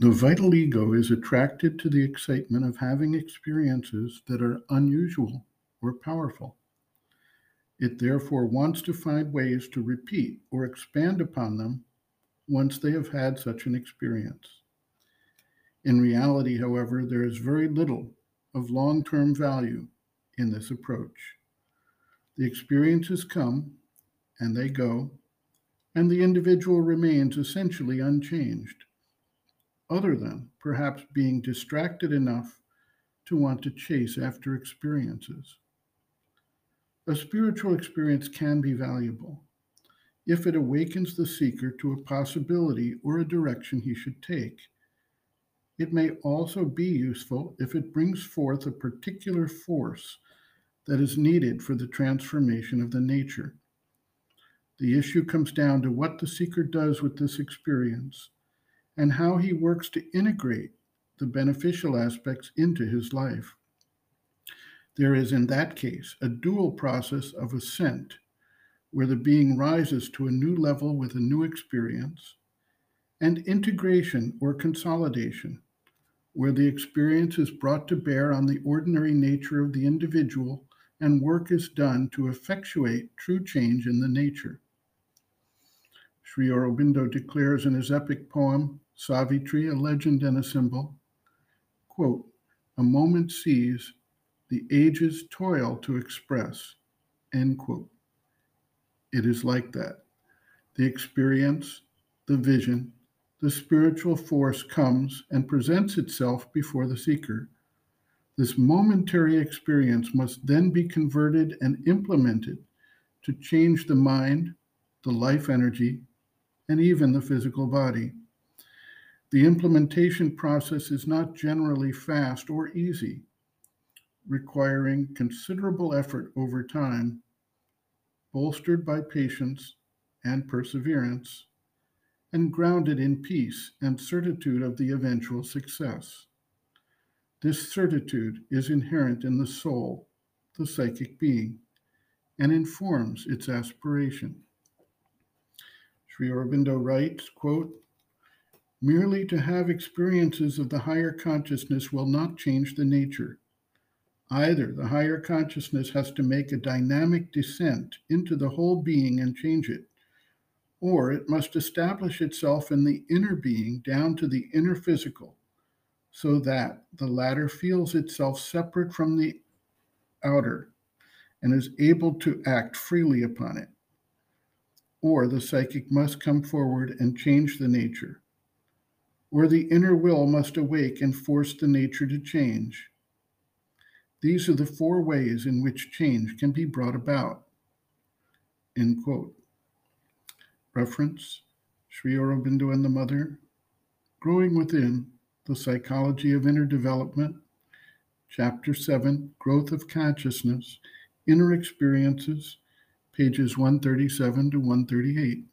The vital ego is attracted to the excitement of having experiences that are unusual or powerful. It therefore wants to find ways to repeat or expand upon them once they have had such an experience. In reality, however, there is very little of long term value in this approach. The experiences come and they go, and the individual remains essentially unchanged, other than perhaps being distracted enough to want to chase after experiences. A spiritual experience can be valuable if it awakens the seeker to a possibility or a direction he should take. It may also be useful if it brings forth a particular force that is needed for the transformation of the nature. The issue comes down to what the seeker does with this experience and how he works to integrate the beneficial aspects into his life. There is, in that case, a dual process of ascent, where the being rises to a new level with a new experience, and integration or consolidation, where the experience is brought to bear on the ordinary nature of the individual and work is done to effectuate true change in the nature. Sri Aurobindo declares in his epic poem, Savitri, a legend and a symbol, quote, a moment sees the ages toil to express, end quote. It is like that. The experience, the vision, the spiritual force comes and presents itself before the seeker. This momentary experience must then be converted and implemented to change the mind, the life energy, and even the physical body. The implementation process is not generally fast or easy, requiring considerable effort over time, bolstered by patience and perseverance, and grounded in peace and certitude of the eventual success. This certitude is inherent in the soul, the psychic being, and informs its aspiration. Sri Aurobindo writes, quote, Merely to have experiences of the higher consciousness will not change the nature. Either the higher consciousness has to make a dynamic descent into the whole being and change it, or it must establish itself in the inner being down to the inner physical, so that the latter feels itself separate from the outer and is able to act freely upon it. Or the psychic must come forward and change the nature where the inner will must awake and force the nature to change. These are the four ways in which change can be brought about. End quote. Reference Sri Aurobindo and the Mother, Growing Within, The Psychology of Inner Development, Chapter 7, Growth of Consciousness, Inner Experiences, pages 137 to 138.